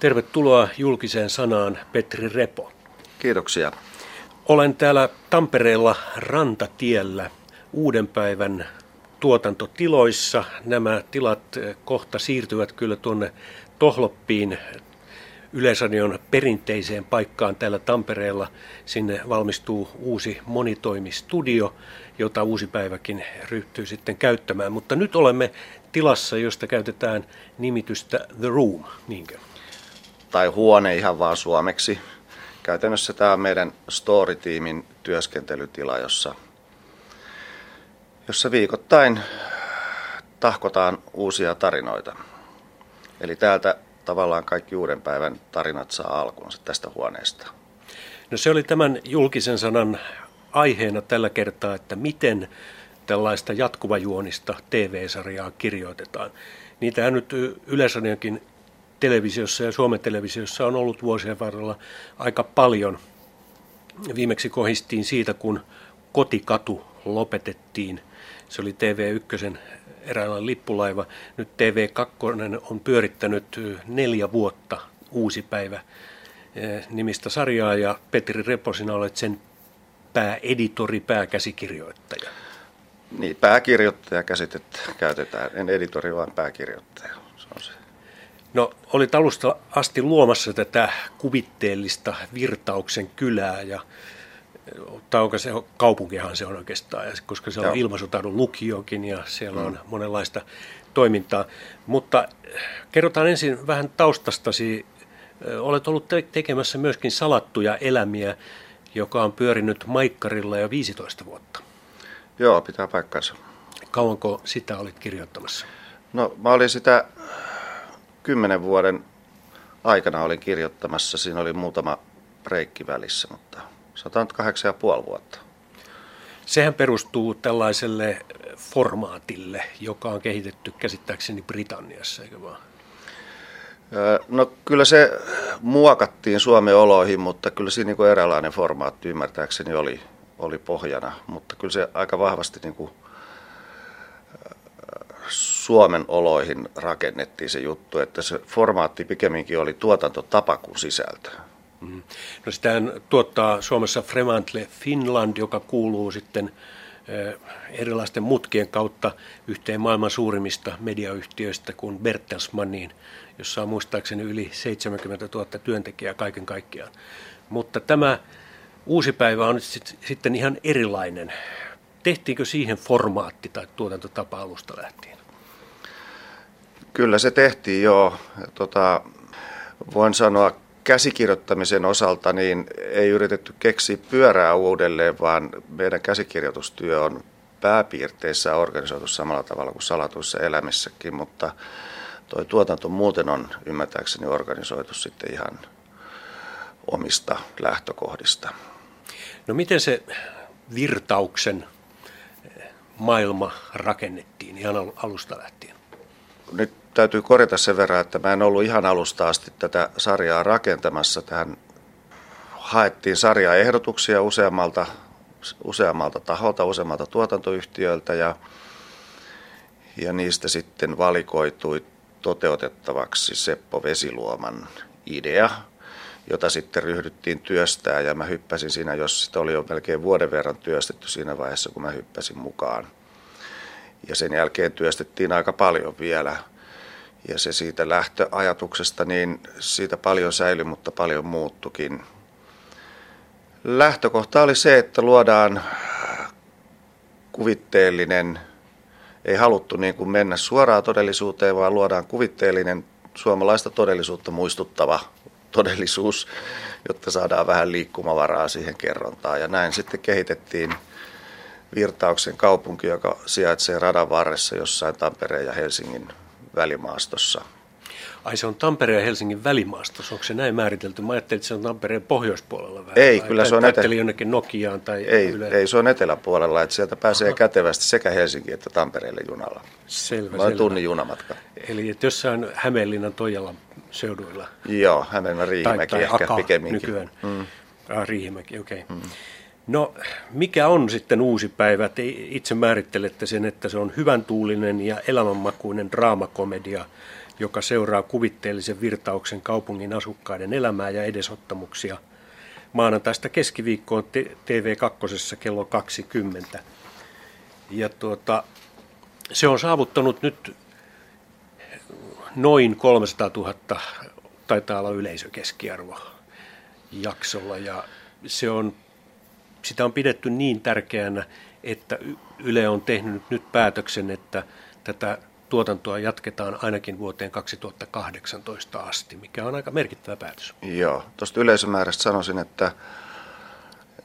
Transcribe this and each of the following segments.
Tervetuloa julkiseen sanaan Petri Repo. Kiitoksia. Olen täällä Tampereella Rantatiellä uuden päivän tuotantotiloissa. Nämä tilat kohta siirtyvät kyllä tuonne Tohloppiin Yleisradion perinteiseen paikkaan täällä Tampereella. Sinne valmistuu uusi monitoimistudio, jota uusi päiväkin ryhtyy sitten käyttämään. Mutta nyt olemme tilassa, josta käytetään nimitystä The Room, niinkö? Tai huone ihan vaan suomeksi. Käytännössä tämä on meidän story-tiimin työskentelytila, jossa, jossa viikoittain tahkotaan uusia tarinoita. Eli täältä tavallaan kaikki uuden päivän tarinat saa alkunsa tästä huoneesta. No se oli tämän julkisen sanan aiheena tällä kertaa, että miten tällaista jatkuvajuonista TV-sarjaa kirjoitetaan. Niitähän nyt Yleisradionkin televisiossa ja Suomen televisiossa on ollut vuosien varrella aika paljon. Viimeksi kohistiin siitä, kun Kotikatu lopetettiin. Se oli TV1 eräänlainen lippulaiva. Nyt TV2 on pyörittänyt neljä vuotta uusi päivä nimistä sarjaa ja Petri Reposina olet sen pääeditori, pääkäsikirjoittaja. Niin, pääkirjoittaja käsitettä käytetään, en editori, vaan pääkirjoittaja. Se on se. No, olit alusta asti luomassa tätä kuvitteellista virtauksen kylää ja tai onko se, kaupunkihan se on oikeastaan, koska se on Joo. ilmaisutaidon lukiokin ja siellä mm. on monenlaista toimintaa. Mutta kerrotaan ensin vähän taustastasi. Olet ollut tekemässä myöskin salattuja elämiä, joka on pyörinyt Maikkarilla jo 15 vuotta. Joo, pitää paikkansa. Kauanko sitä olit kirjoittamassa? No mä olin sitä kymmenen vuoden aikana olin kirjoittamassa. Siinä oli muutama breikki välissä, mutta sanotaan kahdeksan ja puoli vuotta. Sehän perustuu tällaiselle formaatille, joka on kehitetty käsittääkseni Britanniassa, eikö vaan? No kyllä se muokattiin Suomen oloihin, mutta kyllä siinä niin kuin eräänlainen formaatti ymmärtääkseni oli, oli pohjana. Mutta kyllä se aika vahvasti niin kuin Suomen oloihin rakennettiin se juttu, että se formaatti pikemminkin oli tuotantotapa kuin sisältö. Mm. No sitä tuottaa Suomessa Fremantle Finland, joka kuuluu sitten erilaisten mutkien kautta yhteen maailman suurimmista mediayhtiöistä kuin Bertelsmanniin, jossa on muistaakseni yli 70 000 työntekijää kaiken kaikkiaan. Mutta tämä uusi päivä on sitten ihan erilainen. Tehtiinkö siihen formaatti tai tuotantotapa alusta lähtien? Kyllä se tehtiin joo. Tota, voin sanoa käsikirjoittamisen osalta niin ei yritetty keksiä pyörää uudelleen, vaan meidän käsikirjoitustyö on pääpiirteissä organisoitu samalla tavalla kuin salatuissa elämissäkin, mutta tuo tuotanto muuten on ymmärtääkseni organisoitu sitten ihan omista lähtökohdista. No miten se virtauksen maailma rakennettiin ihan alusta lähtien? Nyt täytyy korjata sen verran, että mä en ollut ihan alusta asti tätä sarjaa rakentamassa. Tähän haettiin sarjaehdotuksia useammalta, useammalta taholta, useammalta tuotantoyhtiöltä ja, ja niistä sitten valikoitui toteutettavaksi Seppo Vesiluoman idea, jota sitten ryhdyttiin työstää ja mä hyppäsin siinä, jos sitä oli jo melkein vuoden verran työstetty siinä vaiheessa, kun mä hyppäsin mukaan. Ja sen jälkeen työstettiin aika paljon vielä – ja se siitä lähtöajatuksesta, niin siitä paljon säilyi, mutta paljon muuttukin. Lähtökohta oli se, että luodaan kuvitteellinen, ei haluttu niin kuin mennä suoraan todellisuuteen, vaan luodaan kuvitteellinen suomalaista todellisuutta muistuttava todellisuus, jotta saadaan vähän liikkumavaraa siihen kerrontaan. Ja näin sitten kehitettiin Virtauksen kaupunki, joka sijaitsee radan varressa jossain Tampereen ja Helsingin välimaastossa. Ai se on Tampereen ja Helsingin välimaastossa, onko se näin määritelty? Mä ajattelin, että se on Tampereen pohjoispuolella vähän. Ei, vai? kyllä se on etelä... jonnekin Nokiaan tai ei, yle... ei, se on eteläpuolella, että sieltä pääsee Aha. kätevästi sekä Helsinkiin että Tampereelle junalla. Selvä, Noin tunnin junamatka. Eli että jossain Hämeenlinnan Toijalan seuduilla. Joo, Hämeenlinnan Riihimäki tai, tai ehkä pikemminkin. nykyään. Mm. Ah, Riihimäki, okei. Okay. Mm. No, mikä on sitten uusi päivä? Te itse määrittelette sen, että se on hyvän tuulinen ja elämänmakuinen draamakomedia, joka seuraa kuvitteellisen virtauksen kaupungin asukkaiden elämää ja edesottamuksia. Maanantaista keskiviikkoon TV2 kello 20. Ja tuota, se on saavuttanut nyt noin 300 000, taitaa olla yleisökeskiarvo jaksolla ja se on, sitä on pidetty niin tärkeänä, että Yle on tehnyt nyt päätöksen, että tätä tuotantoa jatketaan ainakin vuoteen 2018 asti, mikä on aika merkittävä päätös. Joo, tuosta yleisömäärästä sanoisin, että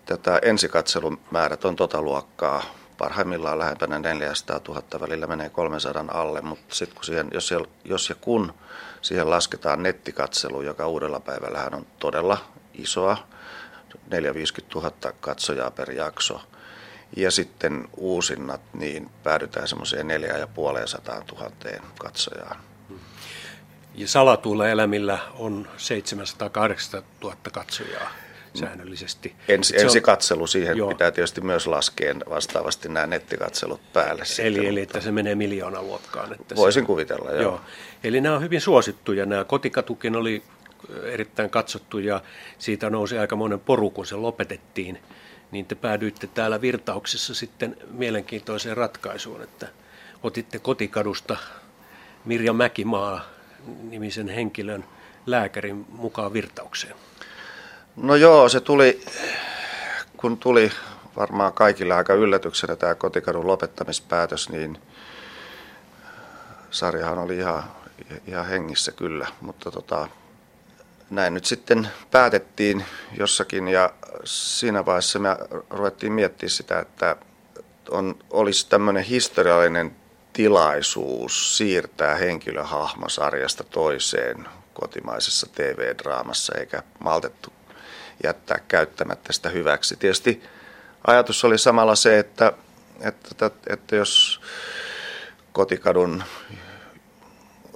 tätä ensikatselumäärät on tota luokkaa. Parhaimmillaan lähempänä 400 000, välillä menee 300 alle, mutta sitten kun siihen, jos, jos ja kun siihen lasketaan nettikatselu, joka uudella päivällähän on todella isoa, 450 000 katsojaa per jakso, ja sitten uusinnat, niin päädytään semmoiseen 4500 000 katsojaan. Ja salatuilla elämillä on 708 000 katsojaa säännöllisesti. Ensi, ensikatselu siihen joo. pitää tietysti myös laskea vastaavasti nämä nettikatselut päälle. Eli, sitten, eli että se menee miljoona luokkaan. Että voisin se, kuvitella, joo. joo. Eli nämä on hyvin suosittuja. Nämä kotikatukin oli erittäin katsottu ja siitä nousi aika monen poru, kun se lopetettiin. Niin te päädyitte täällä virtauksessa sitten mielenkiintoiseen ratkaisuun, että otitte kotikadusta Mirja Mäkimaa nimisen henkilön lääkärin mukaan virtaukseen. No joo, se tuli, kun tuli varmaan kaikille aika yllätyksenä tämä kotikadun lopettamispäätös, niin sarjahan oli ihan, ihan hengissä kyllä, mutta tota, näin nyt sitten päätettiin jossakin ja siinä vaiheessa me ruvettiin miettimään sitä, että on, olisi tämmöinen historiallinen tilaisuus siirtää henkilöhahmo sarjasta toiseen kotimaisessa TV-draamassa, eikä maltettu jättää käyttämättä sitä hyväksi. Tietysti ajatus oli samalla se, että, että, että, että jos kotikadun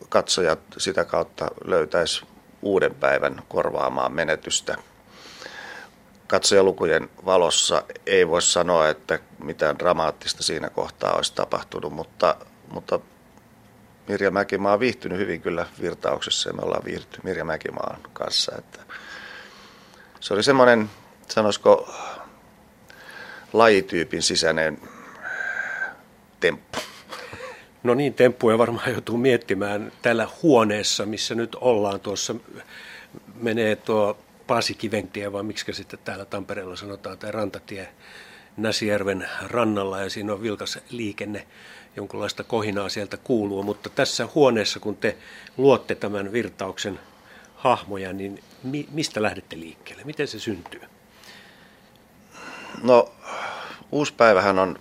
katsojat sitä kautta löytäisi uuden päivän korvaamaan menetystä. Katsojalukujen valossa ei voi sanoa, että mitään dramaattista siinä kohtaa olisi tapahtunut, mutta, mutta Mirja Mäkimaa on viihtynyt hyvin kyllä virtauksessa ja me ollaan viihdytty Mirja Mäkimaan kanssa. Että se oli semmoinen, sanoisiko, lajityypin sisäinen temppu. No niin, temppuja varmaan joutuu miettimään tällä huoneessa, missä nyt ollaan tuossa, menee tuo Paasikiventie, vai miksi sitten täällä Tampereella sanotaan, tämä rantatie Näsijärven rannalla, ja siinä on vilkas liikenne, jonkunlaista kohinaa sieltä kuuluu, mutta tässä huoneessa, kun te luotte tämän virtauksen hahmoja, niin mi- mistä lähdette liikkeelle? Miten se syntyy? No, uusi päivähän on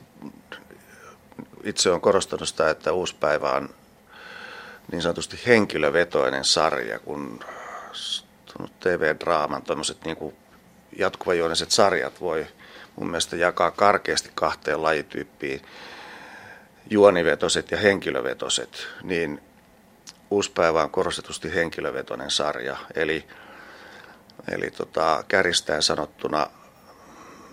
itse on korostanut sitä, että uusi päivä on niin sanotusti henkilövetoinen sarja, kun TV-draaman tuommoiset niin jatkuvajuoniset sarjat voi mun mielestä jakaa karkeasti kahteen lajityyppiin, juonivetoset ja henkilövetoset, niin Uuspäivä on korostetusti henkilövetoinen sarja, eli, eli tota, käristään sanottuna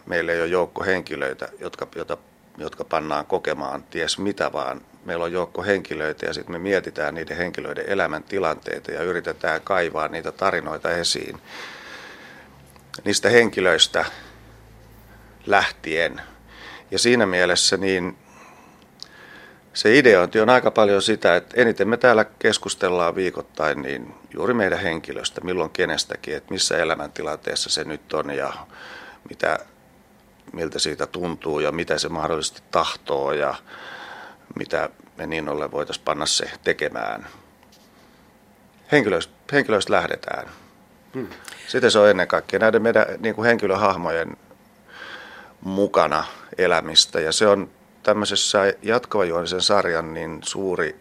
meillä ei ole joukko henkilöitä, jotka, jota jotka pannaan kokemaan ties mitä vaan. Meillä on joukko henkilöitä ja sitten me mietitään niiden henkilöiden elämäntilanteita ja yritetään kaivaa niitä tarinoita esiin. Niistä henkilöistä lähtien. Ja siinä mielessä niin se ideointi on aika paljon sitä, että eniten me täällä keskustellaan viikoittain niin juuri meidän henkilöstä, milloin kenestäkin, että missä elämäntilanteessa se nyt on ja mitä miltä siitä tuntuu ja mitä se mahdollisesti tahtoo ja mitä me niin ollen voitaisiin panna se tekemään. Henkilöistä, henkilöistä lähdetään. Hmm. Sitten se on ennen kaikkea näiden meidän niin kuin henkilöhahmojen mukana elämistä ja se on tämmöisessä jatkavajuonisen sarjan niin suuri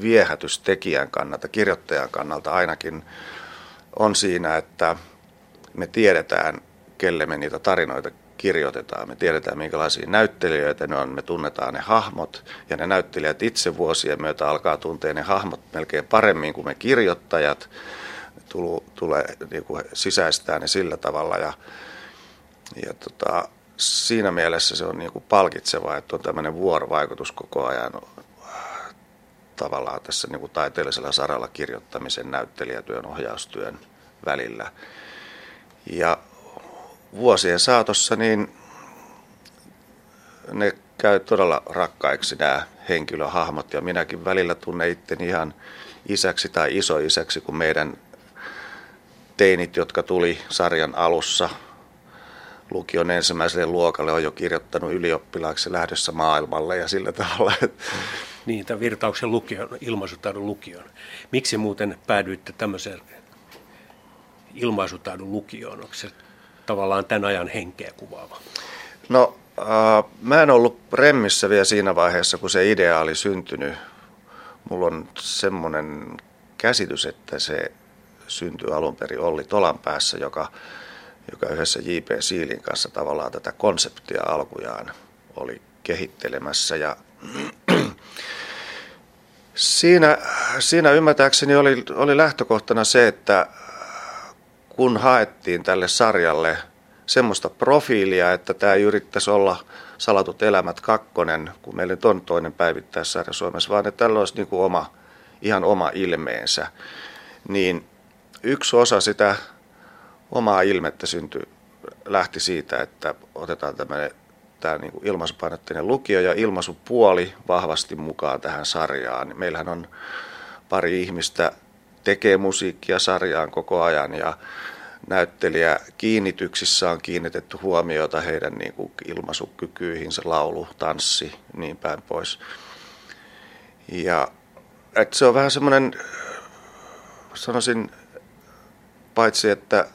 viehätys tekijän kannalta, kirjoittajan kannalta ainakin on siinä, että me tiedetään kelle me niitä tarinoita kirjoitetaan. Me tiedetään, minkälaisia näyttelijöitä ne on, me tunnetaan ne hahmot ja ne näyttelijät itse vuosien myötä alkaa tuntea ne hahmot melkein paremmin kuin me kirjoittajat. Tulu, tulee niin kuin sisäistää ne sillä tavalla ja, ja tota, siinä mielessä se on niin kuin palkitseva, että on tämmöinen vuorovaikutus koko ajan tavallaan tässä niin kuin taiteellisella saralla kirjoittamisen, näyttelijätyön, ohjaustyön välillä. Ja vuosien saatossa niin ne käy todella rakkaiksi nämä henkilöhahmot ja minäkin välillä tunnen itteni ihan isäksi tai isoisäksi, kun meidän teinit, jotka tuli sarjan alussa lukion ensimmäiselle luokalle, on jo kirjoittanut ylioppilaaksi lähdössä maailmalle ja sillä tavalla. Että... Niin, tämän virtauksen lukion, ilmaisutaidon lukion. Miksi muuten päädyitte tämmöiseen ilmaisutaidon lukioon? Onko se tavallaan tämän ajan henkeä kuvaava? No, äh, mä en ollut remmissä vielä siinä vaiheessa, kun se idea oli syntynyt. Mulla on semmoinen käsitys, että se syntyi alun perin Olli Tolan päässä, joka, joka yhdessä J.P. Siilin kanssa tavallaan tätä konseptia alkujaan oli kehittelemässä. Ja siinä, siinä ymmärtääkseni oli, oli lähtökohtana se, että kun haettiin tälle sarjalle semmoista profiilia, että tämä ei yrittäisi olla Salatut elämät kakkonen, kun meillä on toinen päivittäissarja Suomessa, vaan että tällä olisi niin kuin oma, ihan oma ilmeensä, niin yksi osa sitä omaa ilmettä syntyi, lähti siitä, että otetaan tämmöinen tämä niin kuin ilmaisupainotteinen lukio ja ilmaisupuoli vahvasti mukaan tähän sarjaan. Meillähän on pari ihmistä tekee musiikkia sarjaan koko ajan ja näyttelijä kiinnityksissä on kiinnitetty huomiota heidän niin kuin ilmaisukykyihinsä, laulu, tanssi, niin päin pois. Ja että se on vähän semmoinen, sanoisin, paitsi että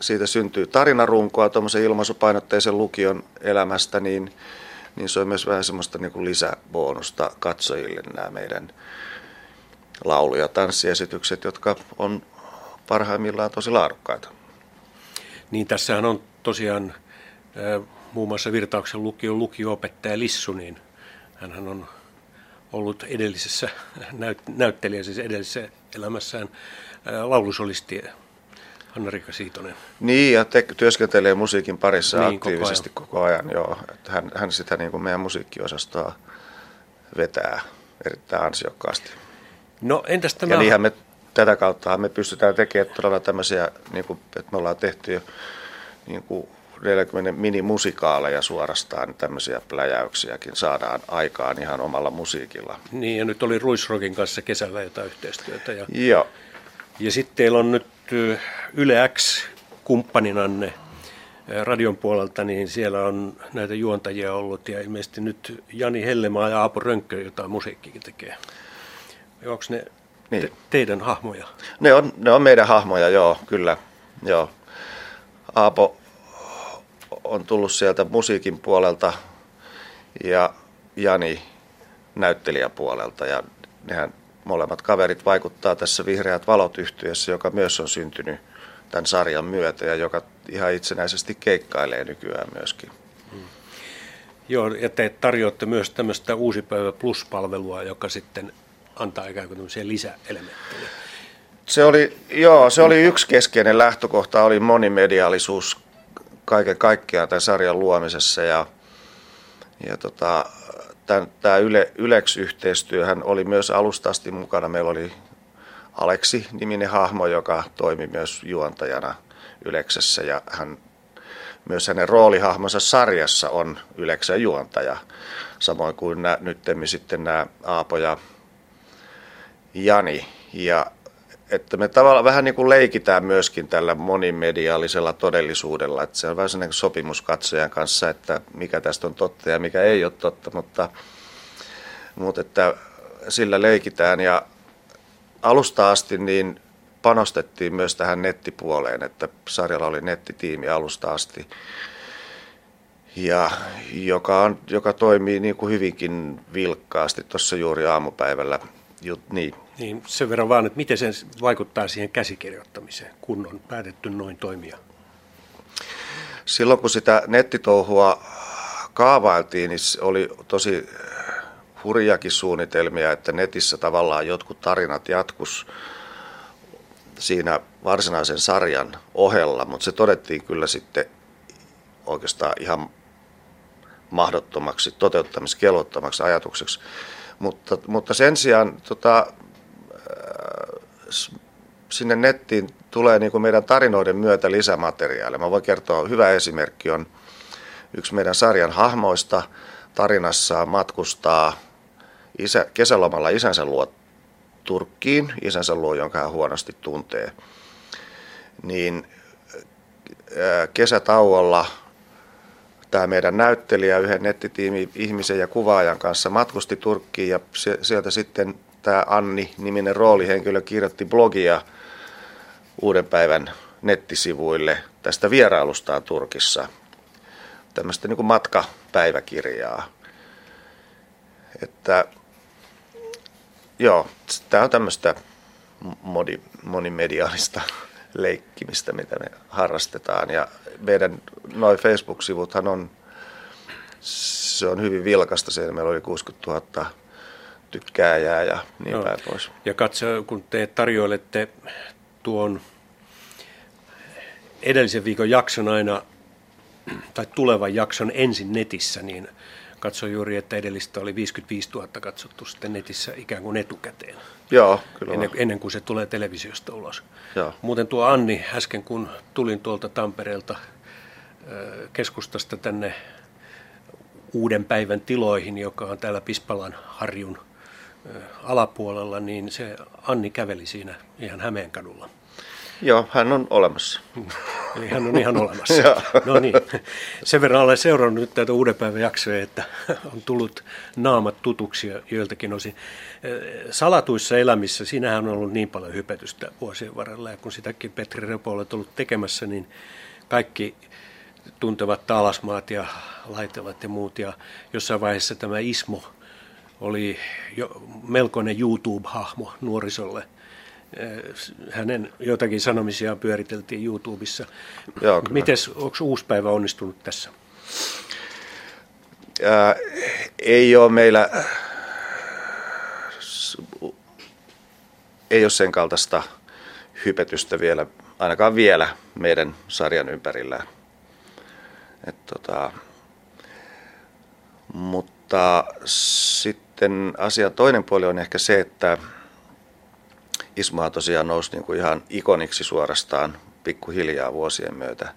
siitä syntyy tarinarunkoa tuommoisen ilmaisupainotteisen lukion elämästä, niin, niin se on myös vähän semmoista niin kuin lisäbonusta katsojille nämä meidän laulu- ja tanssiesitykset, jotka on parhaimmillaan tosi laadukkaita. Niin tässähän on tosiaan muun muassa Virtauksen lukion lukio-opettaja Lissu, niin hän on ollut edellisessä näyttelijä, siis edellisessä elämässään laulusolisti Hanna-Rika Siitonen. Niin, ja te, työskentelee musiikin parissa niin, aktiivisesti koko ajan. Koko ajan joo. Että hän, hän sitä niin kuin meidän musiikkiosastoa vetää erittäin ansiokkaasti. No entäs tämä... Ja niinhän me tätä kautta me pystytään tekemään todella tämmöisiä, niin kuin, että me ollaan tehty jo niin kuin 40 minimusikaaleja suorastaan, tämmöisiä pläjäyksiäkin saadaan aikaan ihan omalla musiikilla. Niin, ja nyt oli Ruisrokin kanssa kesällä jotain yhteistyötä. Ja, Joo. Ja sitten teillä on nyt Yle X kumppaninanne radion puolelta, niin siellä on näitä juontajia ollut ja ilmeisesti nyt Jani Hellemaa ja Aapo Rönkkö jotain musiikkikin tekee. Onko ne niin. te, teidän hahmoja? Ne on, ne on meidän hahmoja, joo, kyllä. Joo. Aapo on tullut sieltä musiikin puolelta ja Jani näyttelijäpuolelta ja nehän molemmat kaverit vaikuttaa tässä Vihreät valot yhtyessä, joka myös on syntynyt tämän sarjan myötä ja joka ihan itsenäisesti keikkailee nykyään myöskin. Hmm. Joo, ja te tarjoatte myös tämmöistä Uusi päivä Plus-palvelua, joka sitten antaa ikään kuin tämmöisiä lisäelementtejä. Se oli, joo, se oli yksi keskeinen lähtökohta, oli monimediaalisuus kaiken kaikkiaan tämän sarjan luomisessa ja, ja tota, tämä Yle, Yleks-yhteistyöhän oli myös alusta asti mukana. Meillä oli Aleksi-niminen hahmo, joka toimi myös juontajana Yleksessä ja hän, myös hänen roolihahmonsa sarjassa on Yleksen juontaja. Samoin kuin nämä, nyttemmin sitten nämä Aapo ja Jani. Ja että me tavallaan vähän niin kuin leikitään myöskin tällä monimediaalisella todellisuudella, että se on vähän sellainen sopimus katsojan kanssa, että mikä tästä on totta ja mikä ei ole totta, mutta, mutta että sillä leikitään ja alusta asti niin panostettiin myös tähän nettipuoleen, että sarjalla oli nettitiimi alusta asti, ja joka, on, joka toimii niin kuin hyvinkin vilkkaasti tuossa juuri aamupäivällä. Jut, niin, niin sen verran vaan, että miten se vaikuttaa siihen käsikirjoittamiseen, kun on päätetty noin toimia? Silloin kun sitä nettitouhua kaavailtiin, niin oli tosi hurjakin suunnitelmia, että netissä tavallaan jotkut tarinat jatkus siinä varsinaisen sarjan ohella, mutta se todettiin kyllä sitten oikeastaan ihan mahdottomaksi, toteuttamiskelvottomaksi ajatukseksi. Mutta, mutta sen sijaan tota, sinne nettiin tulee niin kuin meidän tarinoiden myötä lisämateriaalia. Mä voin kertoa, hyvä esimerkki on yksi meidän sarjan hahmoista tarinassa matkustaa isä, kesälomalla isänsä luo Turkkiin, isänsä luo, jonka hän huonosti tuntee. Niin kesätauolla tämä meidän näyttelijä yhden nettitiimi ihmisen ja kuvaajan kanssa matkusti Turkkiin ja sieltä sitten tämä Anni-niminen roolihenkilö kirjoitti blogia uuden päivän nettisivuille tästä vierailustaan Turkissa. Tämmöistä niin kuin matkapäiväkirjaa. Että joo, tämä on tämmöistä modi, monimediaalista leikkimistä, mitä me harrastetaan. Ja meidän noin Facebook-sivuthan on, se on hyvin vilkasta. Siellä meillä oli 60 000 tykkääjää ja niin no. päin pois. Ja katso, kun te tarjoilette tuon edellisen viikon jakson aina, tai tulevan jakson ensin netissä, niin katsoin juuri, että edellistä oli 55 000 katsottu sitten netissä ikään kuin etukäteen. Joo, kyllä. Ennen, ennen kuin se tulee televisiosta ulos. Joo. Muuten tuo Anni äsken, kun tulin tuolta Tampereelta keskustasta tänne uuden päivän tiloihin, joka on täällä Pispalan harjun alapuolella, niin se Anni käveli siinä ihan Hämeenkadulla. Joo, hän on olemassa. Eli hän on ihan olemassa. no niin. Sen verran olen seurannut nyt tätä uuden päivän jaksoa, että on tullut naamat tutuksi joiltakin osin. Salatuissa elämissä, siinähän on ollut niin paljon hypetystä vuosien varrella, ja kun sitäkin Petri Repo on ollut tekemässä, niin kaikki tuntevat talasmaat ja laitevat ja muut. Ja jossain vaiheessa tämä Ismo oli jo melkoinen YouTube-hahmo nuorisolle. Hänen jotakin sanomisia pyöriteltiin YouTubessa. Joo, Mites, onko uusi päivä onnistunut tässä? Ää, ei ole meillä, ei ole sen kaltaista hypetystä vielä, ainakaan vielä meidän sarjan ympärillä. Et tota, mutta sitten asia toinen puoli on ehkä se, että Ismaa tosiaan nousi niin kuin ihan ikoniksi suorastaan pikkuhiljaa vuosien myötä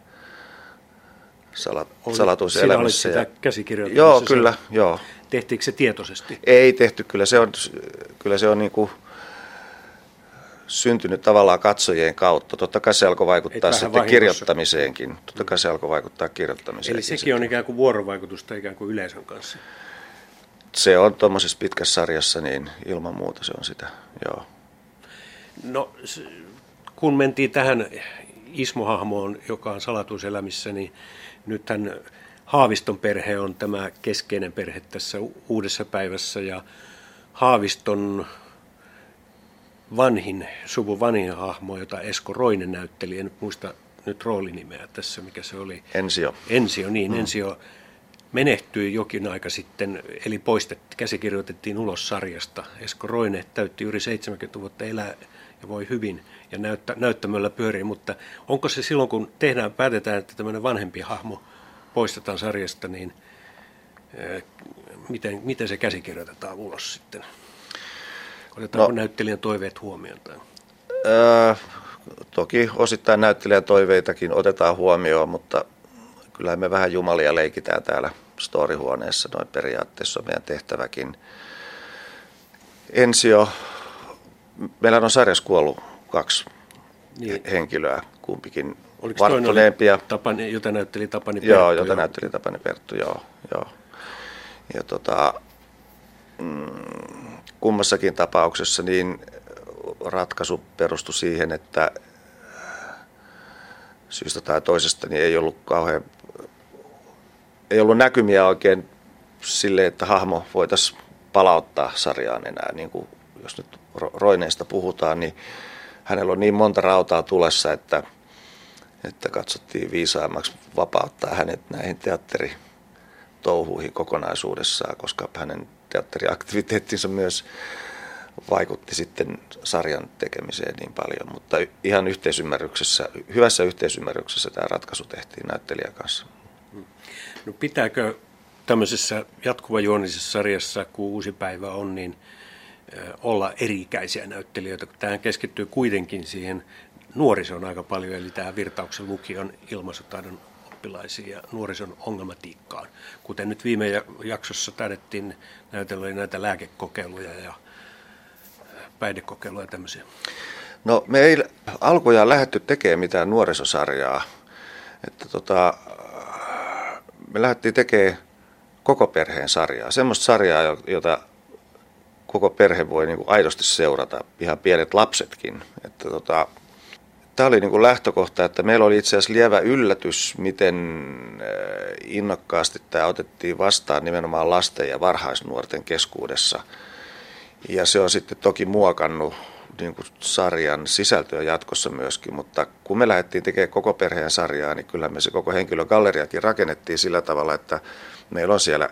salat, salatuissa elämässä. sitä ja... Joo, kyllä, se, joo. Tehtiinkö se tietoisesti? Ei tehty, kyllä se on, kyllä se on niin kuin syntynyt tavallaan katsojien kautta. Totta kai se alkoi vaikuttaa sitten vahingossa. kirjoittamiseenkin. Totta kai se alkoi vaikuttaa kirjoittamiseen. Eli sekin on ikään kuin vuorovaikutusta ikään kuin yleisön kanssa. Se on tuommoisessa pitkässä sarjassa, niin ilman muuta se on sitä, joo. No, kun mentiin tähän Ismo-hahmoon, joka on salatuiselämissä, niin nythän Haaviston perhe on tämä keskeinen perhe tässä uudessa päivässä ja Haaviston vanhin, suvun vanhin hahmo, jota Esko Roinen näytteli, en muista nyt roolinimeä tässä, mikä se oli. Ensio. Ensio, niin, mm. Ensio menehtyi jokin aika sitten, eli poistettiin, käsikirjoitettiin ulos sarjasta. Esko Roine täytti yli 70 vuotta elää ja voi hyvin ja näyttä, näyttämöllä pyörii, mutta onko se silloin, kun tehdään, päätetään, että tämmöinen vanhempi hahmo poistetaan sarjasta, niin miten, miten se käsikirjoitetaan ulos sitten? Otetaanko no, näyttelijän toiveet huomioon? Tai? Öö, toki osittain näyttelijän toiveitakin otetaan huomioon, mutta kyllä me vähän jumalia leikitään täällä storihuoneessa, noin periaatteessa on meidän tehtäväkin. Ensio, meillä on sarjassa kuollut kaksi niin. henkilöä, kumpikin Oliko varttuneempia. Tapani, jota näytteli Tapani Perttu? Joo, jota näytteli Tapani Perttu, joo. joo. Ja tota, mm, kummassakin tapauksessa niin ratkaisu perustui siihen, että syystä tai toisesta niin ei ollut kauhean, ei ollut näkymiä oikein sille, että hahmo voitaisiin palauttaa sarjaan enää. Niin kuin, jos nyt Roineista puhutaan, niin hänellä on niin monta rautaa tulessa, että, että katsottiin viisaammaksi vapauttaa hänet näihin teatteritouhuihin kokonaisuudessaan, koska hänen teatteriaktiviteettinsa myös vaikutti sitten sarjan tekemiseen niin paljon, mutta ihan yhteisymmärryksessä, hyvässä yhteisymmärryksessä tämä ratkaisu tehtiin näyttelijän kanssa. No pitääkö tämmöisessä jatkuvajuonisessa sarjassa, kun uusi päivä on, niin olla eri-ikäisiä näyttelijöitä, kun tähän keskittyy kuitenkin siihen nuorisoon aika paljon, eli tähän virtauksen lukion ilmaisutaidon oppilaisiin ja nuorison ongelmatiikkaan. Kuten nyt viime jaksossa taidettiin näytellä näitä lääkekokeiluja ja päihdekokeiluja ja tämmöisiä. No me ei alkujaan lähdetty tekemään mitään nuorisosarjaa. Että tota, me lähdettiin tekemään koko perheen sarjaa. Semmoista sarjaa, jota koko perhe voi niin kuin aidosti seurata, ihan pienet lapsetkin. Että tota, tämä oli niin kuin lähtökohta, että meillä oli itse asiassa lievä yllätys, miten äh, innokkaasti tämä otettiin vastaan nimenomaan lasten ja varhaisnuorten keskuudessa. Ja se on sitten toki muokannut niin kuin sarjan sisältöä jatkossa myöskin, mutta kun me lähdettiin tekemään koko perheen sarjaa, niin kyllä me se koko henkilögalleriakin rakennettiin sillä tavalla, että meillä on siellä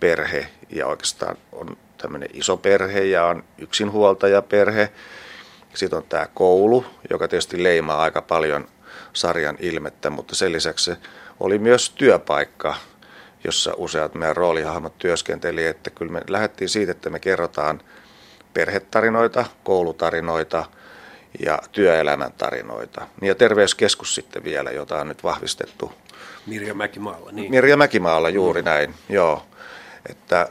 perhe ja oikeastaan on tämmöinen iso perhe ja on yksinhuoltajaperhe. Sitten on tämä koulu, joka tietysti leimaa aika paljon sarjan ilmettä, mutta sen lisäksi se oli myös työpaikka, jossa useat meidän roolihahmot työskenteli, että kyllä me lähdettiin siitä, että me kerrotaan perhetarinoita, koulutarinoita ja työelämän tarinoita. Niin ja terveyskeskus sitten vielä, jota on nyt vahvistettu. Mirja Mäkimaalla, niin. Mirja Mäkimaalla, juuri mm. näin, joo. Että,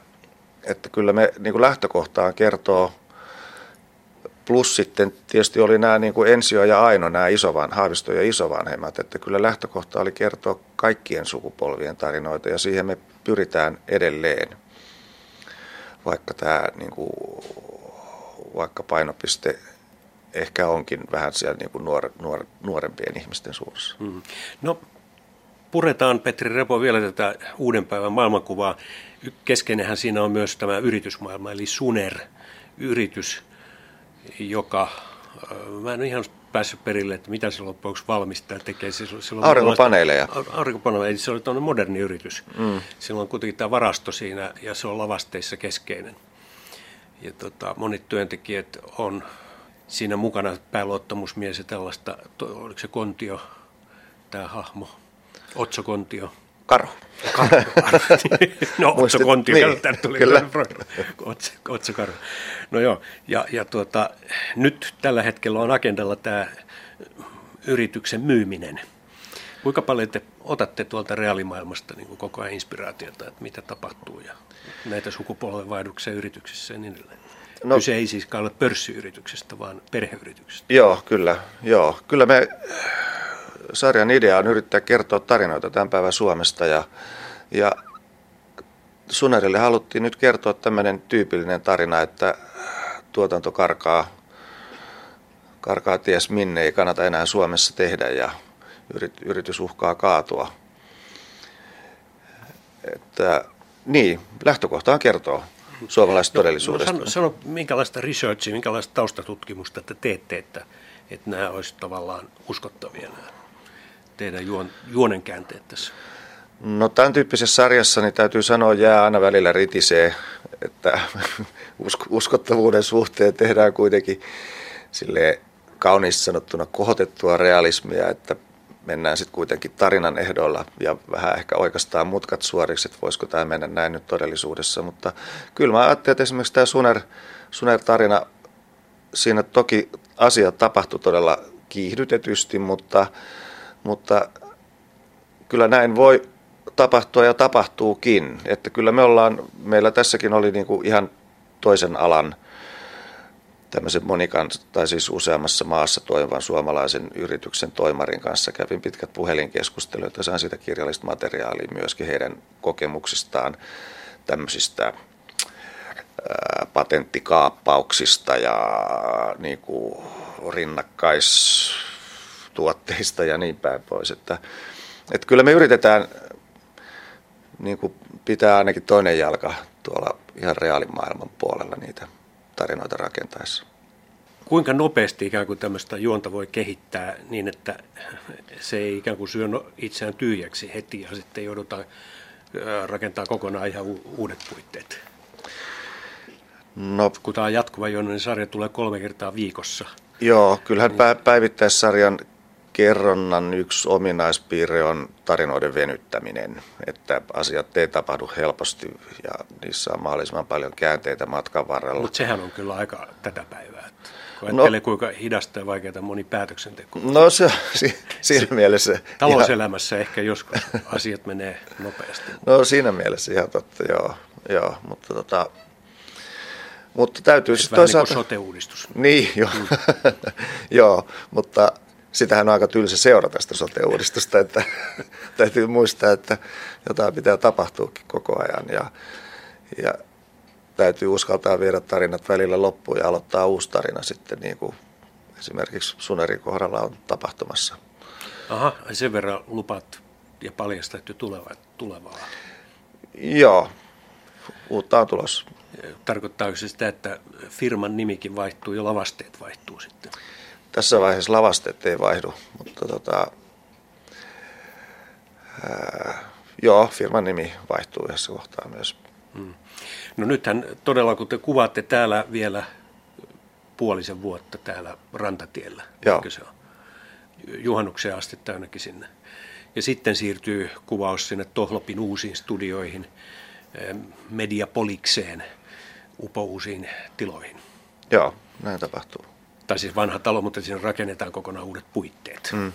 että kyllä me niin kuin lähtökohtaan kertoo, plus sitten tietysti oli nämä niin kuin Ensio ja Aino, nämä isovan, Haavisto ja isovanhemmat, että kyllä lähtökohta oli kertoa kaikkien sukupolvien tarinoita ja siihen me pyritään edelleen. Vaikka tämä niin kuin, vaikka painopiste ehkä onkin vähän siellä niin kuin nuor, nuor, nuorempien ihmisten suussa. Mm. No puretaan Petri Repo vielä tätä uuden päivän maailmankuvaa. Keskeinenhän siinä on myös tämä yritysmaailma, eli Suner-yritys, joka, mä en ihan päässyt perille, että mitä se loppujen valmistaa tekee. Silloin aurinkopaneeleja. Aurinkopaneeleja, eli se oli moderni yritys. Mm. Silloin on kuitenkin tämä varasto siinä ja se on lavasteissa keskeinen. Ja tota, monet työntekijät on siinä mukana, pääluottamusmies ja tällaista, oliko se Kontio, tämä hahmo, Otso Kontio. Karhu. Karhu. no Otso Kontio, niin, tuli kyllä. Otso, Otso Karhu. No joo, ja, ja tuota, nyt tällä hetkellä on agendalla tämä yrityksen myyminen. Kuinka paljon te otatte tuolta reaalimaailmasta niin koko ajan inspiraatiota, että mitä tapahtuu ja näitä sukupolvenvaihduksia yrityksissä ja niin edelleen? No, Kyse ei siis ole pörssiyrityksestä, vaan perheyrityksestä. Joo, kyllä. Joo. Kyllä me sarjan idea on yrittää kertoa tarinoita tämän päivän Suomesta ja, ja Sunerille haluttiin nyt kertoa tämmöinen tyypillinen tarina, että tuotanto karkaa, karkaa ties minne, ei kannata enää Suomessa tehdä ja yritys uhkaa kaatua. Että, niin, lähtökohtaan kertoo suomalaisesta no, todellisuudesta. No, sano, sano, minkälaista researchia, minkälaista taustatutkimusta te teette, että, että nämä olisivat tavallaan uskottavia nämä teidän juon, juonenkäänteet tässä? No tämän tyyppisessä sarjassa niin täytyy sanoa, jää aina välillä ritisee, että uskottavuuden suhteen tehdään kuitenkin sille kauniisti sanottuna kohotettua realismia, että mennään sitten kuitenkin tarinan ehdoilla ja vähän ehkä oikeastaan mutkat suoriksi, että voisiko tämä mennä näin nyt todellisuudessa. Mutta kyllä mä ajattelin, että esimerkiksi tämä Suner, Suner-tarina, siinä toki asiat tapahtui todella kiihdytetysti, mutta, mutta kyllä näin voi tapahtua ja tapahtuukin. Että kyllä me ollaan, meillä tässäkin oli niin kuin ihan toisen alan tämmöisen monikans, tai siis useammassa maassa toimivan suomalaisen yrityksen toimarin kanssa kävin pitkät puhelinkeskustelut ja sain siitä kirjallista materiaalia myöskin heidän kokemuksistaan tämmöisistä patenttikaappauksista ja niin kuin rinnakkaistuotteista ja niin päin pois. Että, että kyllä me yritetään niin kuin pitää ainakin toinen jalka tuolla ihan reaalimaailman puolella niitä tarinoita rakentaessa. Kuinka nopeasti ikään kuin tämmöistä juonta voi kehittää niin, että se ei ikään kuin syö no- itseään tyhjäksi heti ja sitten joudutaan rakentaa kokonaan ihan uudet puitteet? No, kun tämä on jatkuva juonne, niin sarja tulee kolme kertaa viikossa. Joo, kyllähän niin. päivittäissarjan kerronnan yksi ominaispiirre on tarinoiden venyttäminen, että asiat ei tapahdu helposti ja niissä on mahdollisimman paljon käänteitä matkan varrella. Mutta sehän on kyllä aika tätä päivää. Että kun no, ajattelee, kuinka hidasta ja vaikeaa moni päätöksenteko. No se si, siinä si, mielessä... Talouselämässä ihan... ehkä joskus asiat menee nopeasti. No siinä mielessä ihan totta, joo. joo mutta, tota, mutta täytyy sitten toisaalta... Niin sote-uudistus. Niin, joo. Mm. joo, mutta sitähän on aika tylsä seurata sitä sote-uudistusta, että täytyy muistaa, että jotain pitää tapahtuukin koko ajan ja, ja täytyy uskaltaa viedä tarinat välillä loppuun ja aloittaa uusi tarina sitten niin kuin esimerkiksi Sunerin kohdalla on tapahtumassa. Aha, sen verran lupat ja paljastat jo tulevaa. tulevaa. Joo, uutta on tulossa. Tarkoittaako se sitä, että firman nimikin vaihtuu ja lavasteet vaihtuu sitten? Tässä vaiheessa lavasteet ei vaihdu, mutta tota, ää, joo, firman nimi vaihtuu yhdessä kohtaa myös. Hmm. No nythän todella, kun te kuvaatte täällä vielä puolisen vuotta täällä Rantatiellä, Joo. se on? Juhannukseen asti ainakin sinne. Ja sitten siirtyy kuvaus sinne Tohlopin uusiin studioihin, Mediapolikseen, upouusiin tiloihin. Joo, näin tapahtuu tai siis vanha talo, mutta siinä rakennetaan kokonaan uudet puitteet. Mm.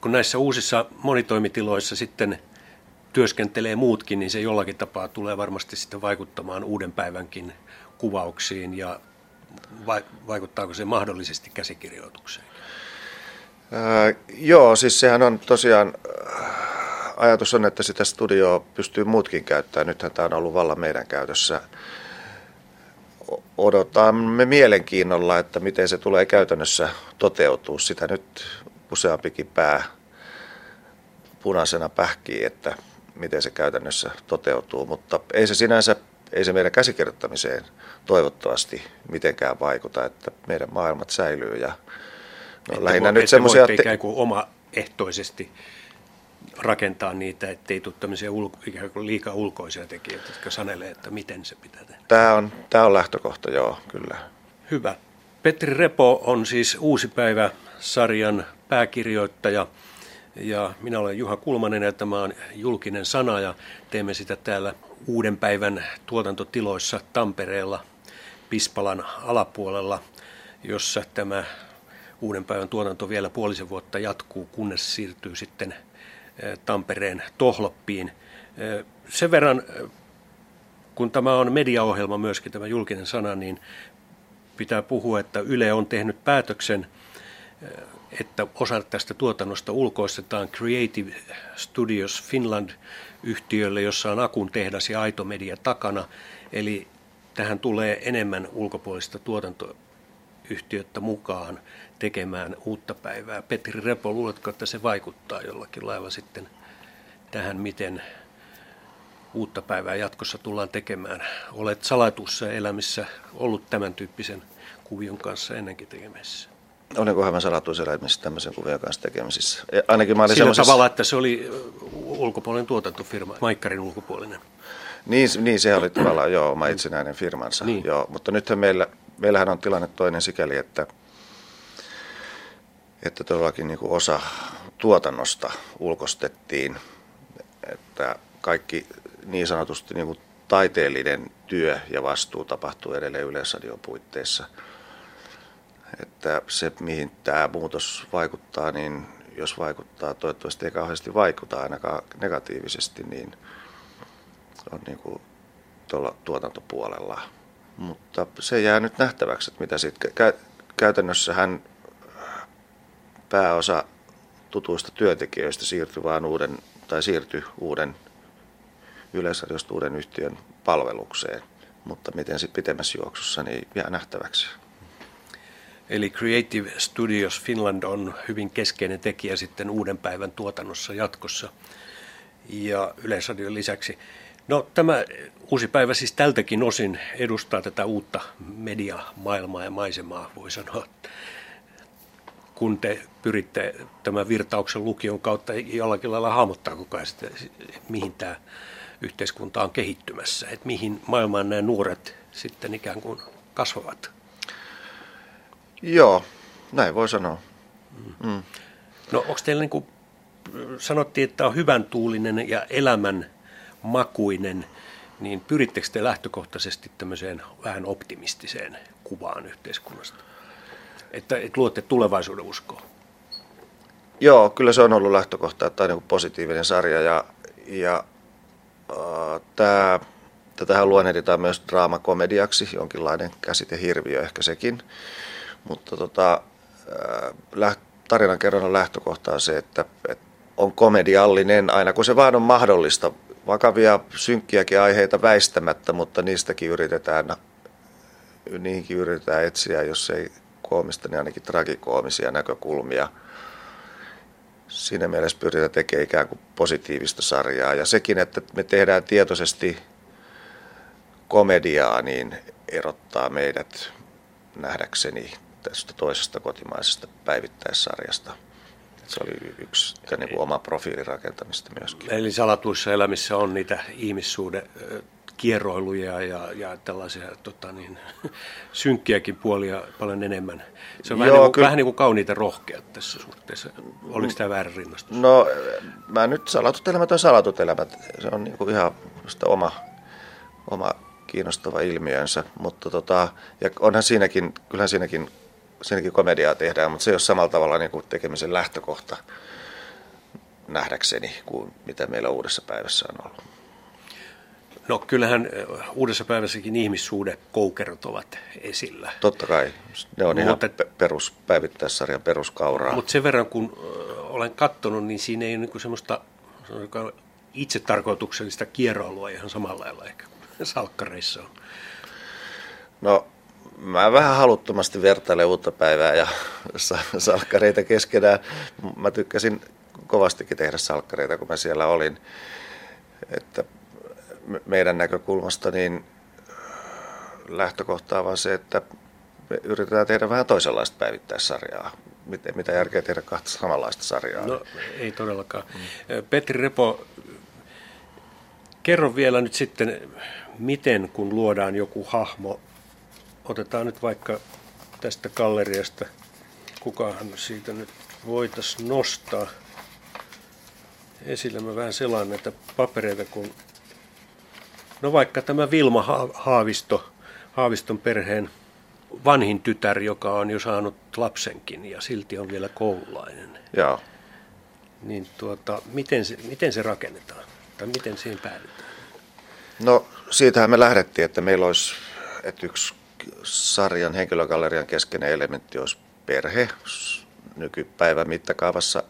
Kun näissä uusissa monitoimitiloissa sitten työskentelee muutkin, niin se jollakin tapaa tulee varmasti sitten vaikuttamaan uuden päivänkin kuvauksiin ja vaikuttaako se mahdollisesti käsikirjoitukseen? Ää, joo, siis sehän on tosiaan, ajatus on, että sitä studioa pystyy muutkin käyttämään. Nythän tämä on ollut vallan meidän käytössä odotamme mielenkiinnolla, että miten se tulee käytännössä toteutua. Sitä nyt useampikin pää punaisena pähkii, että miten se käytännössä toteutuu, mutta ei se sinänsä, ei se meidän käsikirjoittamiseen toivottavasti mitenkään vaikuta, että meidän maailmat säilyy ja no, lähinnä nyt semmoisia... Te... ikään kuin omaehtoisesti rakentaa niitä, ettei tule tämmöisiä ulko, ikään kuin liikaa ulkoisia tekijöitä, jotka sanelee, että miten se pitää tehdä. Tämä on, tämä on lähtökohta, joo, kyllä. Hyvä. Petri Repo on siis Uusi päivä sarjan pääkirjoittaja ja minä olen Juha Kulmanen ja tämä on julkinen sana ja teemme sitä täällä Uuden päivän tuotantotiloissa Tampereella Pispalan alapuolella, jossa tämä Uuden päivän tuotanto vielä puolisen vuotta jatkuu, kunnes siirtyy sitten Tampereen Tohloppiin. Sen verran, kun tämä on mediaohjelma myöskin, tämä julkinen sana, niin pitää puhua, että Yle on tehnyt päätöksen, että osa tästä tuotannosta ulkoistetaan Creative Studios Finland yhtiölle, jossa on Akun tehdas ja Aito Media takana. Eli tähän tulee enemmän ulkopuolista tuotantoyhtiötä mukaan tekemään uutta päivää. Petri Repo, luuletko, että se vaikuttaa jollakin lailla sitten tähän, miten uutta päivää jatkossa tullaan tekemään? Olet salatussa elämissä ollut tämän tyyppisen kuvion kanssa ennenkin tekemässä. Olenkohan mä salatuissa elämissä tämmöisen kuvion kanssa tekemisissä? Ainakin mä olin Sillä semmoisessa... tavalla, että se oli ulkopuolinen tuotantofirma, Maikkarin ulkopuolinen. Niin, niin se oli tavallaan joo, oma itsenäinen firmansa. Niin. Joo, mutta nythän meillä, meillähän on tilanne toinen sikäli, että että todellakin niin kuin osa tuotannosta ulkostettiin, että kaikki niin sanotusti niin kuin taiteellinen työ ja vastuu tapahtuu edelleen Yleisradion puitteissa. Että se, mihin tämä muutos vaikuttaa, niin jos vaikuttaa, toivottavasti ei kauheasti vaikuta ainakaan negatiivisesti, niin on niin kuin tuolla tuotantopuolella. Mutta se jää nyt nähtäväksi, että mitä sitten käytännössä hän pääosa tutuista työntekijöistä siirtyi vaan uuden, tai siirtyi uuden yleisradiosta uuden yhtiön palvelukseen. Mutta miten sitten pitemmässä juoksussa, niin jää nähtäväksi. Eli Creative Studios Finland on hyvin keskeinen tekijä sitten uuden päivän tuotannossa jatkossa ja Yleisradion lisäksi. No tämä uusi päivä siis tältäkin osin edustaa tätä uutta mediamaailmaa ja maisemaa, voi sanoa kun te pyritte tämän virtauksen lukion kautta jollakin lailla hahmottaa koko ajan sitä, mihin tämä yhteiskunta on kehittymässä, että mihin maailmaan nämä nuoret sitten ikään kuin kasvavat. Joo, näin voi sanoa. Mm. Mm. No onko teillä niin kuin, sanottiin, että on hyvän tuulinen ja elämän makuinen, niin pyrittekö te lähtökohtaisesti tämmöiseen vähän optimistiseen kuvaan yhteiskunnasta? Että, että luotte tulevaisuuden uskoa? Joo, kyllä se on ollut lähtökohta, että on niin positiivinen sarja ja, ja äh, tämä, tätähän luonnehditaan myös draamakomediaksi, jonkinlainen käsitehirviö ehkä sekin. Mutta tota, tarinan kerronnan lähtökohta on se, että, että on komediallinen aina kun se vaan on mahdollista. Vakavia, synkkiäkin aiheita väistämättä, mutta niistäkin yritetään, niihinkin yritetään etsiä, jos ei koomista, niin ainakin tragikoomisia näkökulmia. Siinä mielessä pyritään tekemään ikään kuin positiivista sarjaa. Ja sekin, että me tehdään tietoisesti komediaa, niin erottaa meidät nähdäkseni tästä toisesta kotimaisesta päivittäissarjasta. Se oli yksi niin kuin oma profiilirakentamista myöskin. Eli salatuissa elämissä on niitä ihmissuuden kierroiluja ja, ja tällaisia tota niin, synkkiäkin puolia paljon enemmän. Se on Joo, vähän, niin kuin, vähän niin kuin kauniita rohkeat tässä suhteessa. Oliko tämä väärä rinnastus? No, mä nyt salatut elämät on salatut elämät. Se on niin kuin ihan oma, oma kiinnostava ilmiönsä, mutta tota, ja onhan siinäkin, kyllähän siinäkin, siinäkin komediaa tehdään, mutta se ei ole samalla tavalla niin kuin tekemisen lähtökohta nähdäkseni kuin mitä meillä uudessa päivässä on ollut. No kyllähän uudessa päivässäkin ihmissuude koukerot ovat esillä. Totta kai. Ne on mutta, ihan perus, päivittäissarjan peruskauraa. Mutta sen verran kun olen katsonut, niin siinä ei ole niinku semmoista itse tarkoituksellista kierroilua ihan samalla lailla ehkä kuin salkkareissa on. No mä vähän haluttomasti vertailen uutta päivää ja salkkareita keskenään. Mä tykkäsin kovastikin tehdä salkkareita, kun mä siellä olin. Että meidän näkökulmasta niin lähtökohta on se, että me yritetään tehdä vähän toisenlaista päivittäissarjaa. Miten, mitä järkeä tehdä kahta samanlaista sarjaa? No ei todellakaan. Mm. Petri Repo, kerro vielä nyt sitten, miten kun luodaan joku hahmo, otetaan nyt vaikka tästä galleriasta, kukahan siitä nyt voitaisiin nostaa esille. Mä vähän selaan näitä papereita, kun No vaikka tämä Vilma Haavisto, Haaviston perheen vanhin tytär, joka on jo saanut lapsenkin ja silti on vielä koululainen. Joo. Niin tuota, miten, se, miten se rakennetaan? Tai miten siihen päädytään? No siitähän me lähdettiin, että meillä olisi, että yksi sarjan henkilögallerian keskeinen elementti olisi perhe. Nykypäivän mittakaavassa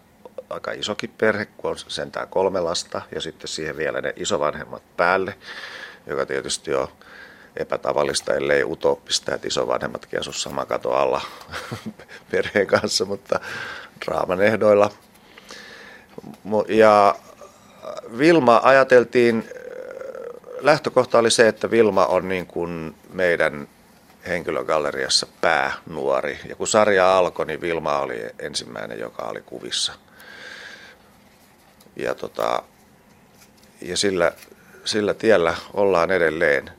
aika isokin perhe, kun on sentään kolme lasta ja sitten siihen vielä ne isovanhemmat päälle, joka tietysti on epätavallista, ellei utopista, että isovanhemmatkin asu sama kato alla perheen kanssa, mutta draaman ehdoilla. Ja Vilma ajateltiin, lähtökohta oli se, että Vilma on niin kuin meidän henkilögalleriassa päänuori. Ja kun sarja alkoi, niin Vilma oli ensimmäinen, joka oli kuvissa – ja, tota, ja sillä, sillä tiellä ollaan edelleen.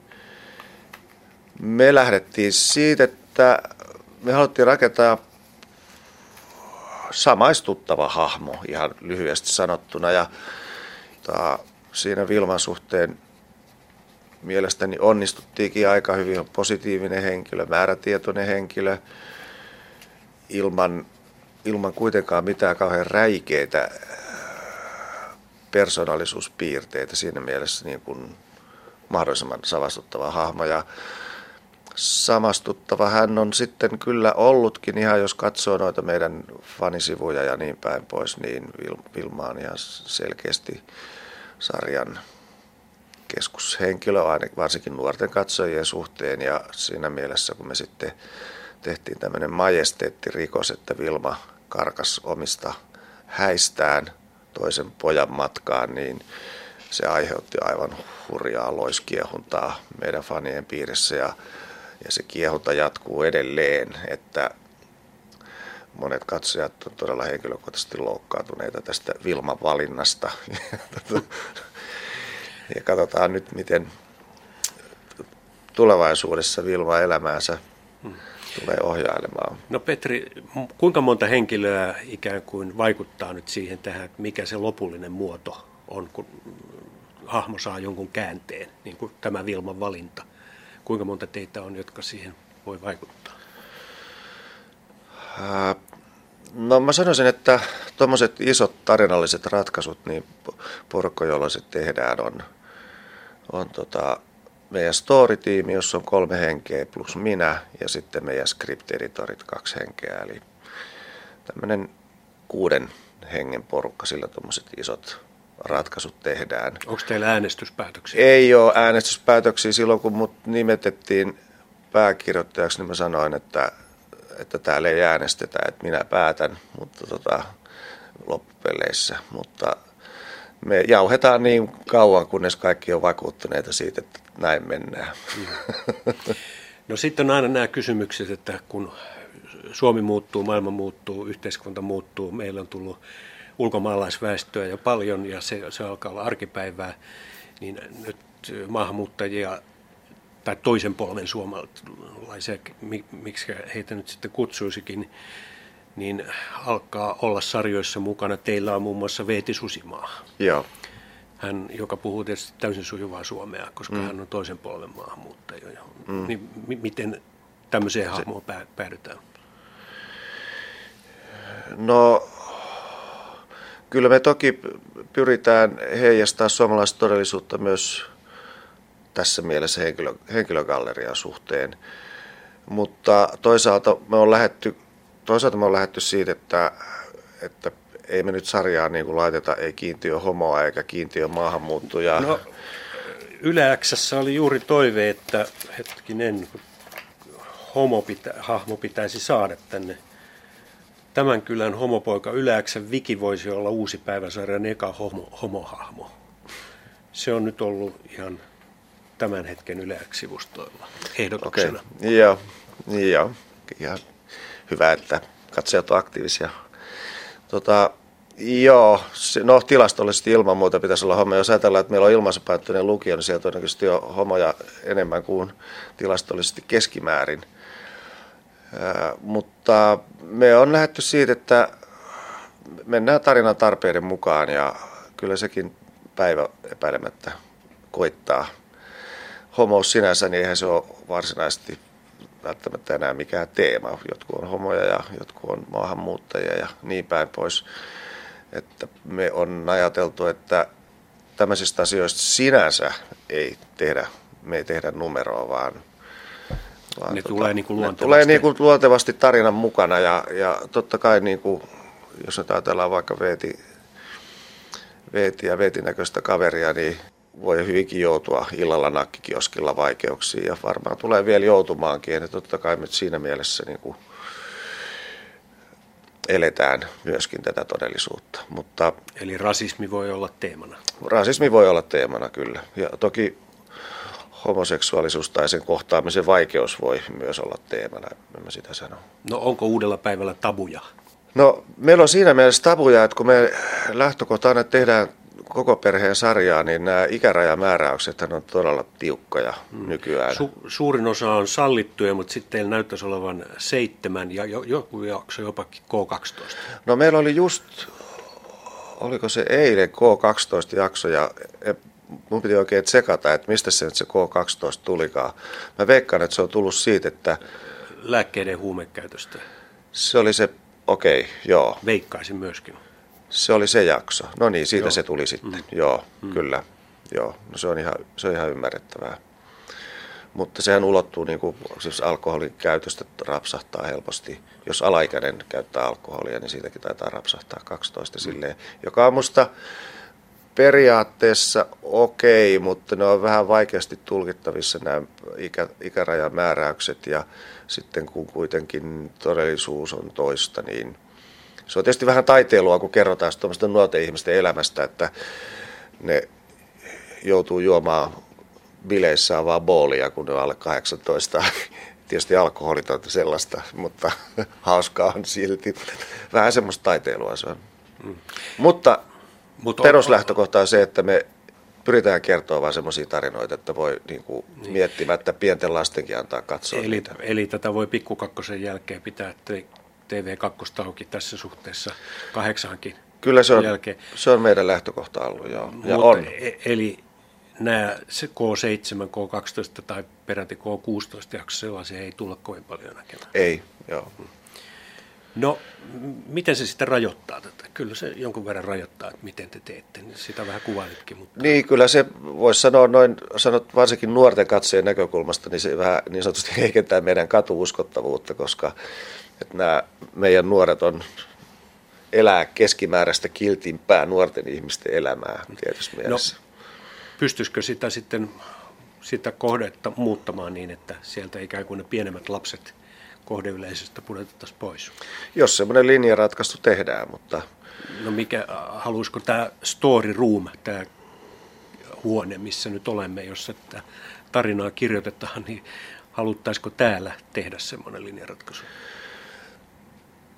Me lähdettiin siitä, että me haluttiin rakentaa samaistuttava hahmo ihan lyhyesti sanottuna. Ja ta, siinä Vilman suhteen mielestäni onnistuttiinkin aika hyvin. On positiivinen henkilö, määrätietoinen henkilö, ilman, ilman kuitenkaan mitään kauhean räikeitä persoonallisuuspiirteitä siinä mielessä niin kuin mahdollisimman savastuttava hahmo. Ja samastuttava hän on sitten kyllä ollutkin ihan, jos katsoo noita meidän fanisivuja ja niin päin pois, niin Vilma on ihan selkeästi sarjan keskushenkilö, varsinkin nuorten katsojien suhteen. Ja siinä mielessä, kun me sitten tehtiin tämmöinen majesteettirikos, että Vilma karkas omista häistään – toisen pojan matkaan, niin se aiheutti aivan hurjaa loiskiehuntaa meidän fanien piirissä ja, ja se kiehunta jatkuu edelleen, että monet katsojat on todella henkilökohtaisesti loukkaantuneita tästä Vilman valinnasta. ja katsotaan nyt, miten tulevaisuudessa Vilma elämäänsä tulee ohjailemaan. No Petri, kuinka monta henkilöä ikään kuin vaikuttaa nyt siihen tähän, mikä se lopullinen muoto on, kun hahmo saa jonkun käänteen, niin kuin tämä Vilman valinta. Kuinka monta teitä on, jotka siihen voi vaikuttaa? No mä sanoisin, että tuommoiset isot tarinalliset ratkaisut, niin porukka, jolla se tehdään, on, on tota, meidän story-tiimi, jossa on kolme henkeä plus minä ja sitten meidän script-editorit kaksi henkeä. Eli tämmöinen kuuden hengen porukka, sillä tuommoiset isot ratkaisut tehdään. Onko teillä äänestyspäätöksiä? Ei ole äänestyspäätöksiä. Silloin kun mut nimetettiin pääkirjoittajaksi, niin mä sanoin, että, että täällä ei äänestetä, että minä päätän mutta tota, loppupeleissä. Mutta me jauhetaan niin kauan, kunnes kaikki on vakuuttuneita siitä, että näin mennään. No sitten on aina nämä kysymykset, että kun Suomi muuttuu, maailma muuttuu, yhteiskunta muuttuu, meillä on tullut ulkomaalaisväestöä ja paljon ja se, se alkaa olla arkipäivää, niin nyt maahanmuuttajia tai toisen polven suomalaisia, miksi heitä nyt sitten kutsuisikin, niin alkaa olla sarjoissa mukana. Teillä on muun muassa Veeti Susimaa. Joo. Hän, joka puhuu tietysti täysin sujuvaa suomea, koska mm. hän on toisen polven maahanmuuttaja. Mm. Niin m- miten tämmöiseen hahmoon päädytään? No kyllä me toki pyritään heijastaa suomalaista todellisuutta myös tässä mielessä henkilö, henkilögallerian suhteen. Mutta toisaalta me on lähetty, toisaalta me on lähetty siitä, että, että ei me nyt sarjaa niin kuin laiteta, ei kiintiö homoa eikä kiintiö maahanmuuttuja. No, Yle oli juuri toive, että hetkinen, homo pitä, hahmo pitäisi saada tänne tämän kylän homopoika Yläksän Viki voisi olla uusi päiväsarjan eka homo, homohahmo. Se on nyt ollut ihan tämän hetken Yleäks-sivustoilla ehdotuksena. Okay. Joo, joo. Ihan hyvä, että katsojat ovat aktiivisia. Tota, joo, no tilastollisesti ilman muuta pitäisi olla homo. Jos ajatellaan, että meillä on ilmaisupäättöinen lukio, niin sieltä todennäköisesti on homoja enemmän kuin tilastollisesti keskimäärin – mutta me on lähdetty siitä, että mennään tarinan tarpeiden mukaan ja kyllä sekin päivä epäilemättä koittaa. Homous sinänsä, niin eihän se ole varsinaisesti välttämättä enää mikään teema. Jotkut on homoja ja jotkut on maahanmuuttajia ja niin päin pois. Että me on ajateltu, että tämmöisistä asioista sinänsä ei tehdä, me ei tehdä numeroa, vaan vaan ne tota, tulee niin kuin luontevasti. tulee niin kuin luontevasti tarinan mukana ja, ja totta kai niin kuin, jos nyt ajatellaan vaikka Veeti, Veeti ja Veetin näköistä kaveria, niin voi hyvinkin joutua illalla nakkikioskilla vaikeuksiin ja varmaan tulee vielä joutumaankin. Ja totta kai me siinä mielessä niin kuin eletään myöskin tätä todellisuutta. Mutta, Eli rasismi voi olla teemana? Rasismi voi olla teemana, kyllä. Ja toki homoseksuaalisuus tai sen kohtaamisen vaikeus voi myös olla teemana, en mä sitä sano. No onko uudella päivällä tabuja? No meillä on siinä mielessä tabuja, että kun me lähtökohta aina tehdään koko perheen sarjaa, niin nämä ikärajamääräykset on todella tiukkoja hmm. nykyään. Su- suurin osa on sallittuja, mutta sitten teillä näyttäisi olevan seitsemän ja jo- joku jakso jopa K12. No meillä oli just, oliko se eilen K12 jakso ja mun piti oikein tsekata, että mistä se nyt se K12 tulikaan. Mä veikkaan, että se on tullut siitä, että... Lääkkeiden huumekäytöstä. Se oli se, okei, okay, joo. Veikkaisin myöskin. Se oli se jakso. No niin, siitä joo. se tuli sitten. Mm. Joo, mm. kyllä. Joo, no se on ihan, se on ihan ymmärrettävää. Mutta sehän ulottuu, niin kuin, siis alkoholin käytöstä rapsahtaa helposti. Jos alaikäinen käyttää alkoholia, niin siitäkin taitaa rapsahtaa 12 mm. silleen, joka on musta periaatteessa okei, okay, mutta ne on vähän vaikeasti tulkittavissa nämä ikä, ikärajamääräykset ja sitten kun kuitenkin todellisuus on toista, niin se on tietysti vähän taiteilua, kun kerrotaan tuommoista nuorten ihmisten elämästä, että ne joutuu juomaan bileissään vaan boolia, kun ne on alle 18. Tietysti alkoholitonta sellaista, mutta hauskaa on silti. Vähän semmoista taiteilua se on. Mm. Mutta mutta Peruslähtökohta on se, että me pyritään kertoa vain semmoisia tarinoita, että voi niin kuin niin. miettimättä pienten lastenkin antaa katsoa eli, niitä. eli tätä voi pikkukakkosen jälkeen pitää TV2 auki tässä suhteessa kahdeksankin Kyllä se on, jälkeen. se on meidän lähtökohta ollut, joo. Ja Mutta, on. E- eli nämä K7, K12 tai peräti K16 jakso sellaisia ei tulla kovin paljon näkemään. Ei, joo. No, miten se sitten rajoittaa tätä? Kyllä se jonkun verran rajoittaa, että miten te teette. Sitä vähän kuvailitkin. Mutta... Niin, kyllä se voisi sanoa noin, sanot varsinkin nuorten katseen näkökulmasta, niin se vähän niin sanotusti heikentää meidän katuuskottavuutta, koska että nämä meidän nuoret on elää keskimääräistä kiltimpää nuorten ihmisten elämää tietysti no, mielessä. No, pystyisikö sitä sitten sitä kohdetta muuttamaan niin, että sieltä ikään kuin ne pienemmät lapset kohdeyleisöstä pudotettaisiin pois? Jos semmoinen linjaratkaisu tehdään, mutta... No mikä, haluaisiko tämä story room, tämä huone, missä nyt olemme, jossa tätä tarinaa kirjoitetaan, niin haluttaisiko täällä tehdä semmoinen linjaratkaisu?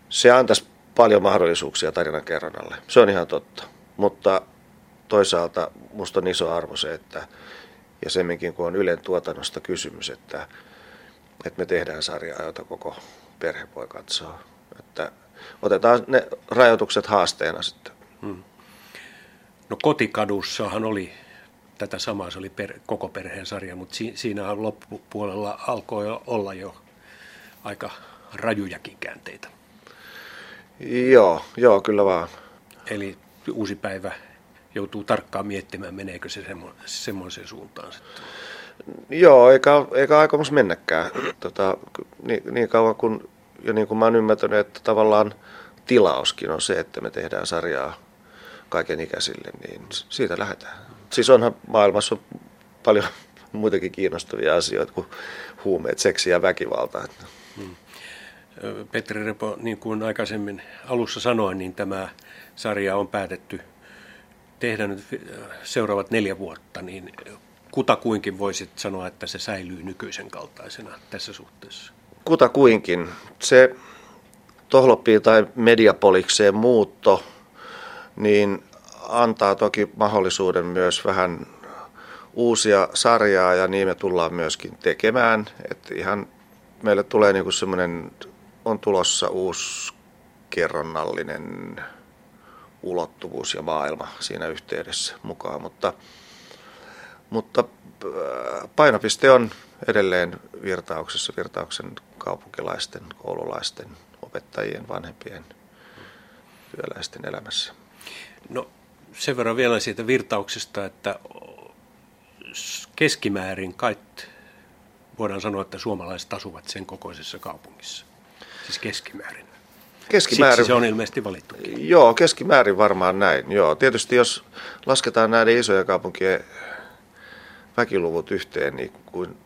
Se antaisi paljon mahdollisuuksia tarinan kerronnalle. Se on ihan totta. Mutta toisaalta minusta on iso arvo se, että ja semminkin kun on Ylen tuotannosta kysymys, että, että me tehdään sarjaa, jota koko perhe voi katsoa. Että otetaan ne rajoitukset haasteena sitten. Hmm. No kotikadussahan oli tätä samaa, se oli per, koko perheen sarja, mutta si, siinä loppupuolella alkoi olla jo aika rajujakin käänteitä. Joo, joo, kyllä vaan. Eli uusi päivä joutuu tarkkaan miettimään, meneekö se semmoiseen suuntaan sitten. Joo, eikä, eikä aikomus mennäkään. Tota, niin, niin kauan kuin, ja niin kuin mä oon ymmärtänyt, että tavallaan tilauskin on se, että me tehdään sarjaa kaiken ikäisille, niin siitä lähdetään. Siis onhan maailmassa paljon muitakin kiinnostavia asioita kuin huumeet, seksi ja väkivalta. Hmm. Petri Repo, niin kuin aikaisemmin alussa sanoin, niin tämä sarja on päätetty tehdä nyt seuraavat neljä vuotta, niin kutakuinkin voisit sanoa, että se säilyy nykyisen kaltaisena tässä suhteessa? Kutakuinkin. Se tohloppiin tai mediapolikseen muutto, niin antaa toki mahdollisuuden myös vähän uusia sarjaa ja niin me tullaan myöskin tekemään. Että ihan meille tulee niinku semmoinen on tulossa uusi kerronnallinen ulottuvuus ja maailma siinä yhteydessä mukaan, mutta, mutta äh, painopiste on edelleen virtauksessa, virtauksen kaupunkilaisten, koululaisten, opettajien, vanhempien, työläisten elämässä. No sen verran vielä siitä virtauksesta, että keskimäärin kai voidaan sanoa, että suomalaiset asuvat sen kokoisessa kaupungissa siis keskimäärin. Keskimäärin. Siksi se on ilmeisesti valittu. Joo, keskimäärin varmaan näin. Joo, tietysti jos lasketaan näiden isojen kaupunkien väkiluvut yhteen, niin kuin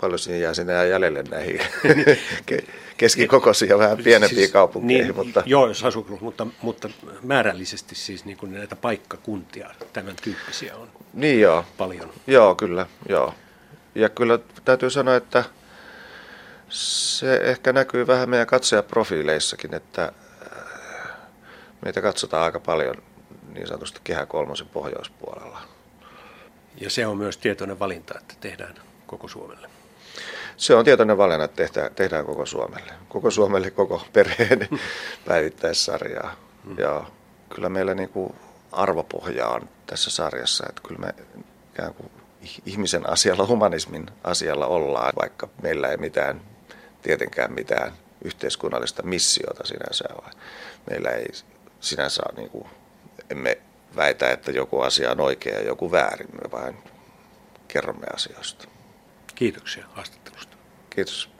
paljon sinne jää sinne jäljelle näihin keskikokoisiin ja vähän pienempiin siis, kaupunkeihin. Niin, mutta... Joo, jos asuklus, mutta, mutta määrällisesti siis niin kuin näitä paikkakuntia, tämän tyyppisiä on niin joo. paljon. Joo, kyllä. Joo. Ja kyllä täytyy sanoa, että se ehkä näkyy vähän meidän katsojaprofiileissakin, että äh, meitä katsotaan aika paljon niin sanotusti Kehä kolmosen pohjoispuolella. Ja se on myös tietoinen valinta, että tehdään koko Suomelle. Se on tietoinen valinta, että tehdään, tehdään koko Suomelle. Koko Suomelle, koko perheen päivittäissarjaa. Hmm. Ja kyllä meillä niin kuin arvopohja on tässä sarjassa, että kyllä me ikään kuin ihmisen asialla, humanismin asialla ollaan, vaikka meillä ei mitään tietenkään mitään yhteiskunnallista missiota sinänsä ole. Meillä ei sinänsä niin kuin, emme väitä, että joku asia on oikea ja joku väärin, me vain kerromme asioista. Kiitoksia haastattelusta. Kiitos.